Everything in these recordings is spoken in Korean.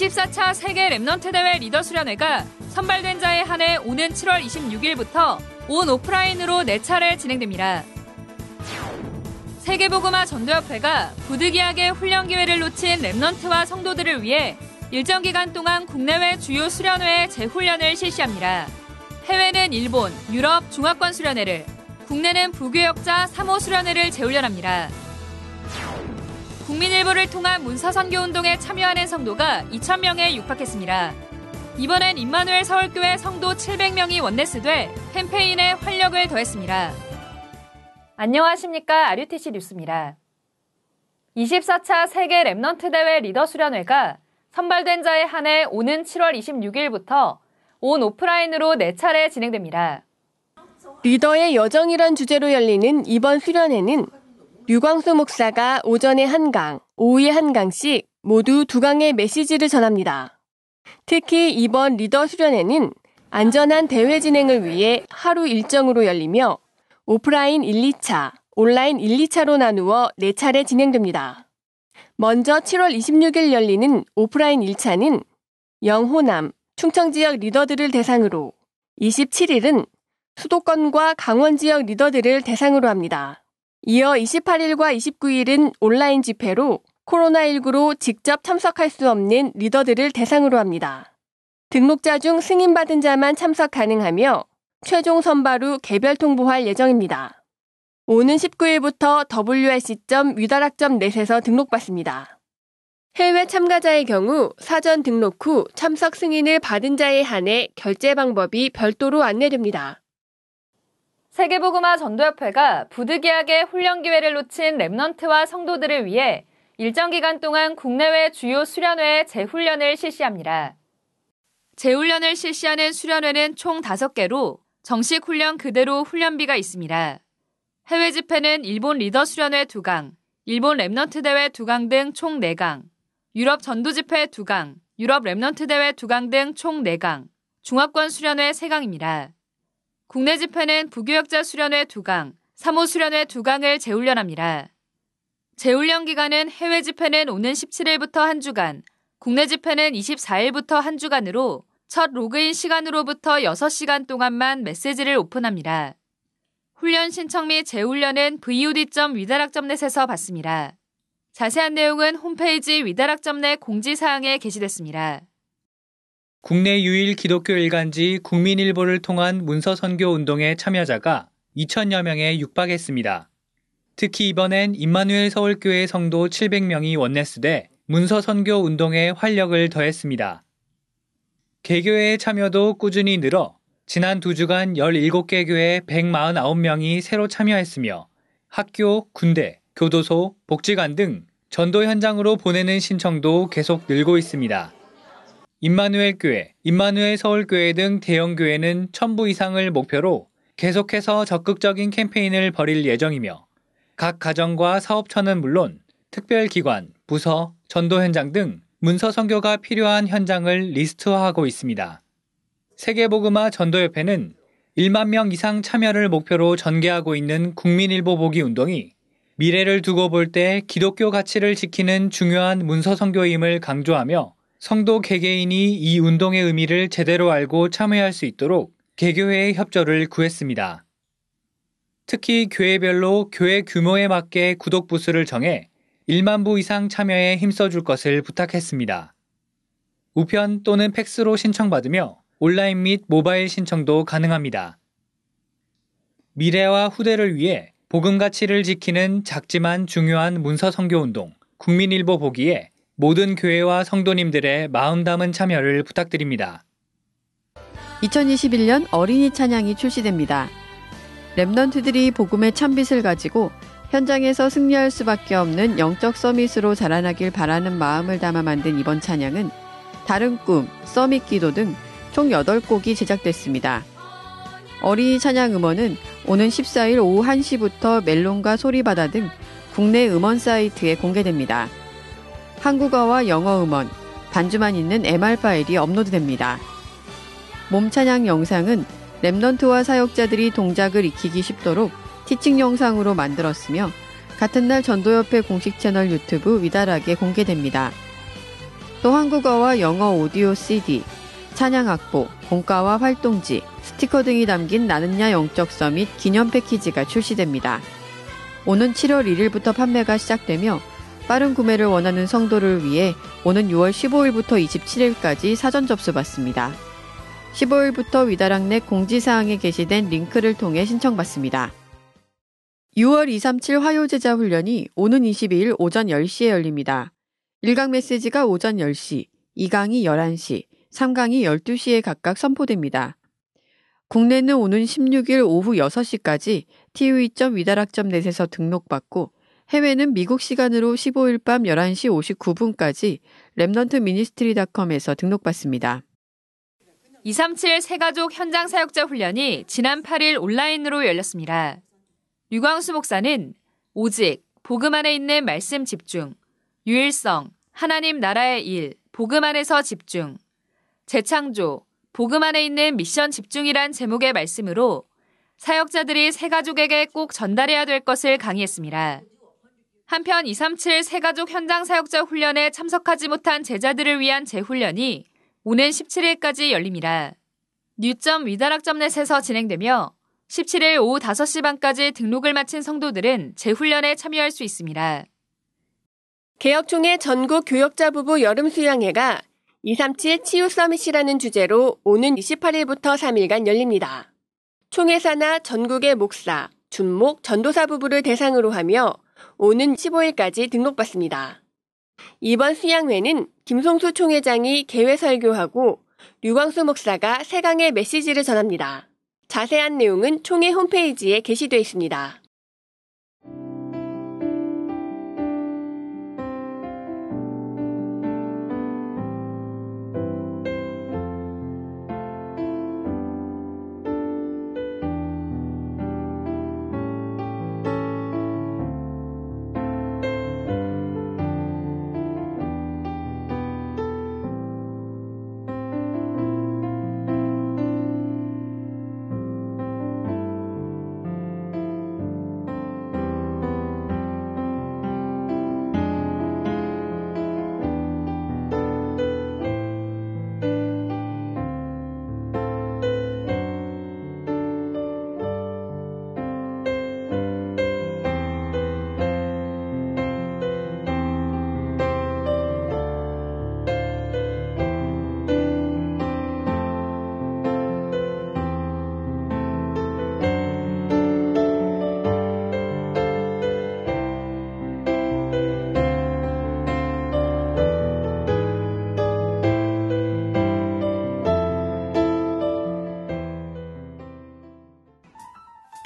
24차 세계 Remnant 대회 리더 수련회가 선발된 자에 한해 오는 7월 26일부터 온 오프라인으로 4차례 진행됩니다. 세계복음화 전도협회가 부득이하게 훈련 기회를 놓친 Remnant와 성도들을 위해 일정 기간 동안 국내외 주요 수련회 재훈련을 실시합니다. 해외는 일본, 유럽 중화권 수련회를, 국내는 부교역자 사모 수련회를 재훈련합니다. 국민일보를 통한 문서선교 운동에 참여하는 성도가 2,000명에 육박했습니다. 이번엔 임마누엘 서울교회 성도 700명이 oneness돼 캠페인에 활력을 더했습니다. 안녕하십니까. RUTC 뉴스입니다. 24차 세계 Remnant 대회 리더 수련회가 선발된 자에 한해 오는 7월 26일부터 온 오프라인으로 4차례 진행됩니다. 리더의 여정이란 주제로 열리는 이번 수련회는 류광수 목사가 오전에 한 강, 오후에 한 강씩 모두 두 강의 메시지를 전합니다. 특히 이번 리더 수련회는 안전한 대회 진행을 위해 하루 일정으로 열리며 오프라인 1, 2차, 온라인 1, 2차로 나누어 4차례 진행됩니다. 먼저 7월 26일 열리는 오프라인 1차는 영호남, 충청 지역 리더들을 대상으로 27일은 수도권과 강원 지역 리더들을 대상으로 합니다. 이어 28일과 29일은 온라인 집회로 코로나19로 직접 참석할 수 없는 리더들을 대상으로 합니다. 등록자 중 승인받은 자만 참석 가능하며 최종 선발 후 개별 통보할 예정입니다. 오는 19일부터 wrc.위다락점넷에서 등록받습니다. 해외 참가자의 경우 사전 등록 후 참석 승인을 받은 자에 한해 결제 방법이 별도로 안내됩니다. 세계복음화 전도협회가 부득이하게 훈련 기회를 놓친 Remnant와 성도들을 위해 일정 기간 동안 국내외 주요 수련회 재훈련을 실시합니다. 재훈련을 실시하는 수련회는 총 5개로 정식 훈련 그대로 훈련비가 있습니다. 해외 집회는 일본 리더 수련회 2강, 일본 Remnant 대회 2강 등 총 4강, 유럽 전도 집회 2강, 유럽 Remnant 대회 2강 등 총 4강, 중화권 수련회 3강입니다. 국내 집회는 부교역자 수련회 2강, 3호 수련회 2강을 재훈련합니다. 재훈련 기간은 해외 집회는 오는 17일부터 한 주간, 국내 집회는 24일부터 한 주간으로 첫 로그인 시간으로부터 6시간 동안만 메시지를 오픈합니다. 훈련 신청 및 재훈련은 vod.위다락점넷에서 받습니다. 자세한 내용은 홈페이지 위다락점넷 공지사항에 게시됐습니다. 국내 유일 기독교 일간지 국민일보를 통한 문서 선교 운동의 참여자가 2천여 명에 육박했습니다. 특히 이번엔 임마누엘 서울교회 성도 700명이 원내스돼 문서 선교 운동에 활력을 더했습니다. 개교회의 참여도 꾸준히 늘어 지난 두 주간 17개 교회 149명이 새로 참여했으며 학교, 군대, 교도소, 복지관 등 전도 현장으로 보내는 신청도 계속 늘고 있습니다. 임마누엘 교회, 임마누엘 서울교회 등 대형 교회는 천부 이상을 목표로 계속해서 적극적인 캠페인을 벌일 예정이며 각 가정과 사업처는 물론 특별기관, 부서, 전도 현장 등 문서 선교가 필요한 현장을 리스트화하고 있습니다. 세계보그마 전도협회는 1만 명 이상 참여를 목표로 전개하고 있는 국민일보 보기 운동이 미래를 두고 볼 때 기독교 가치를 지키는 중요한 문서 선교임을 강조하며 성도 개개인이 이 운동의 의미를 제대로 알고 참여할 수 있도록 개교회의 협조를 구했습니다. 특히 교회별로 교회 규모에 맞게 구독 부수를 정해 1만 부 이상 참여에 힘써줄 것을 부탁했습니다. 우편 또는 팩스로 신청받으며 온라인 및 모바일 신청도 가능합니다. 미래와 후대를 위해 복음 가치를 지키는 작지만 중요한 문서 선교 운동 국민일보 보기에 모든 교회와 성도님들의 마음 담은 참여를 부탁드립니다. 2021년 어린이 찬양이 출시됩니다. 랩넌트들이 복음의 참빛을 가지고 현장에서 승리할 수밖에 없는 영적 서밋으로 자라나길 바라는 마음을 담아 만든 이번 찬양은 다른 꿈, 서밋 기도 등 총 8곡이 제작됐습니다. 어린이 찬양 음원은 오는 14일 오후 1시부터 멜론과 소리바다 등 국내 음원 사이트에 공개됩니다. 한국어와 영어 음원, 반주만 있는 MR 파일이 업로드됩니다. 몸찬양 영상은 랩넌트와 사역자들이 동작을 익히기 쉽도록 티칭 영상으로 만들었으며 같은 날 전도협회 공식 채널 유튜브 위다락에 공개됩니다. 또 한국어와 영어 오디오 CD, 찬양 악보, 공가와 활동지, 스티커 등이 담긴 나는야 영적서 및 기념 패키지가 출시됩니다. 오는 7월 1일부터 판매가 시작되며 빠른 구매를 원하는 성도를 위해 오는 6월 15일부터 27일까지 사전 접수받습니다. 15일부터 위다락 넷 공지사항에 게시된 링크를 통해 신청받습니다. 6월 237 화요제자 훈련이 오는 22일 오전 10시에 열립니다. 1강 메시지가 오전 10시, 2강이 11시, 3강이 12시에 각각 선포됩니다. 국내는 오는 16일 오후 6시까지 tv.wedarak.net에서 등록받고 해외는 미국 시간으로 15일 밤 11시 59분까지 Remnant Ministry닷컴에서 등록받습니다. 237 새가족 현장 사역자 훈련이 지난 8일 온라인으로 열렸습니다. 유광수 목사는 오직 복음 안에 있는 말씀 집중, 유일성, 하나님 나라의 일, 복음 안에서 집중, 재창조, 복음 안에 있는 미션 집중이란 제목의 말씀으로 사역자들이 새 가족에게 꼭 전달해야 될 것을 강의했습니다. 한편 237 새가족 현장 사역자 훈련에 참석하지 못한 제자들을 위한 재훈련이 오는 17일까지 열립니다. 뉴점 위다락점넷에서 진행되며 17일 오후 5시 반까지 등록을 마친 성도들은 재훈련에 참여할 수 있습니다. 개혁총회 전국 교역자 부부 여름 수양회가 237 치유 서밋이라는 주제로 오는 28일부터 3일간 열립니다. 총회사나 전국의 목사, 준목, 전도사 부부를 대상으로 하며 오는 15일까지 등록받습니다. 이번 수양회는 김송수 총회장이 개회 설교하고 류광수 목사가 세강의 메시지를 전합니다. 자세한 내용은 총회 홈페이지에 게시되어 있습니다.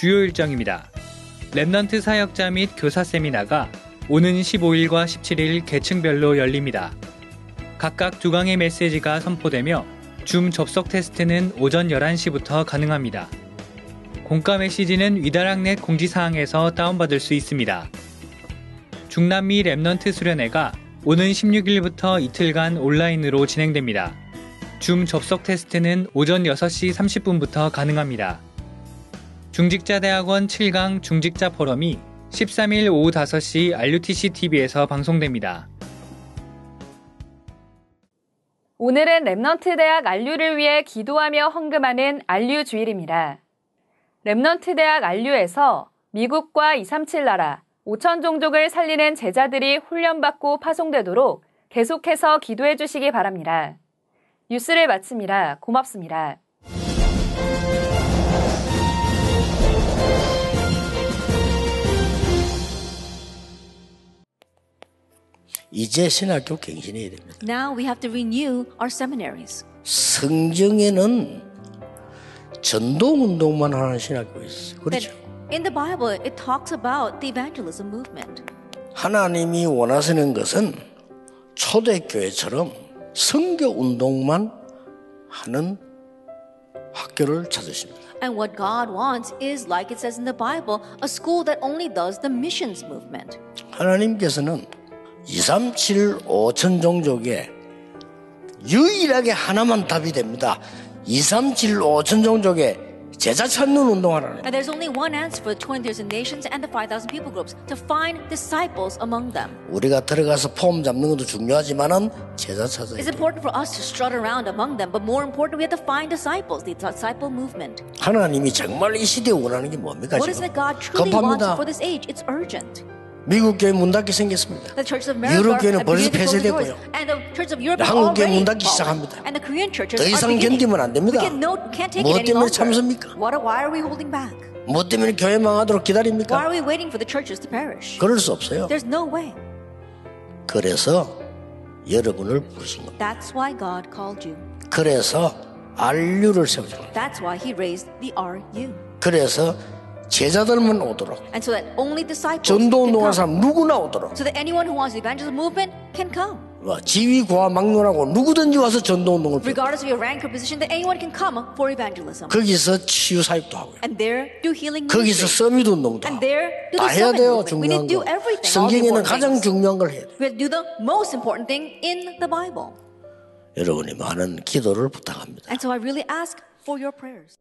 주요 일정입니다. Remnant 사역자 및 교사 세미나가 오는 15일과 17일 계층별로 열립니다. 각각 두 강의 메시지가 선포되며 줌 접속 테스트는 오전 11시부터 가능합니다. 공과 메시지는 위다락넷 공지사항에서 다운받을 수 있습니다. 중남미 Remnant 수련회가 오는 16일부터 이틀간 온라인으로 진행됩니다. 줌 접속 테스트는 오전 6시 30분부터 가능합니다. 중직자대학원 7강 중직자 포럼이 13일 오후 5시 RUTC TV에서 방송됩니다. 오늘은 Remnant 대학 RU를 위해 기도하며 헌금하는 RU 주일입니다. Remnant 대학 RU에서 미국과 237 나라 5천 종족을 살리는 제자들이 훈련받고 파송되도록 계속해서 기도해 주시기 바랍니다. 뉴스를 마칩니다. 고맙습니다. 이제 신학교 갱신해야 됩니다. Now we have to renew our seminaries. 성경에는 전도 운동만 하는 신학교 있어요. 그렇죠? In the Bible, it talks about the evangelism movement. 하나님이 원하시는 것은 초대교회처럼 성교 운동만 하는 학교를 찾으십니다. And what God wants is, like it says in the Bible, a school that only does the missions movement. 하나님께서는 237 5천 종족에 유일하게 하나만 답이 됩니다. 237 5천 종족에 제자 찾는 운동하라는 And there's only one answer for the 20,000 nations and the 5,000 people groups to find disciples among them. 우리가 들어가서 폼 잡는 것도 중요하지만은 제자 찾아야 It's 돼. important for us to strut around among them, but more important, we have to find disciples, the disciple movement. 하나님이 정말 이 시대에 원하는 게 뭡니까 What is 지금? it God truly wants 급합니다. for this age? It's urgent. 미국 교회 문 닫기 생겼습니다. The churches of America 유럽 교회는 벌써 폐쇄됐고요. and the churches of Europe are 한국 교회 문 닫기. 시작합니다. And the Korean churches 더 이상. 견디면 안 됩니다. 무엇 때문에. 참습니까? What, why are we holding back? 뭐 때문에 교회 망하도록 Why are 기다립니까? we waiting for the churches to perish? 그럴 수 없어요. There's no way. 그래서 여러분을 부르신 겁니다. That's why God called you. 그래서 RU를 세우신 겁니다. That's why He raised the RU. 그래서 제자들만 오도록 And so that only disciples 전도 come. 사람 누구나 오도록 So that anyone who wants the evangelism movement can come. 뭐 지위 고하 막론하고 누구든지 와서 전도 운동을 펼 Regardless of your rank or position, that anyone can come for evangelism. 거기서 치유 사역도 하고요. And there do healing 거기서. 서밋 운동도 And there do 다 the 해야 summit 돼요. 중요한 거. 성경에는 가장. 중요한 걸 해야 돼요. We have to do the most important thing in the Bible. 여러분이 많은 기도를 부탁합니다. And so I really ask for your prayers.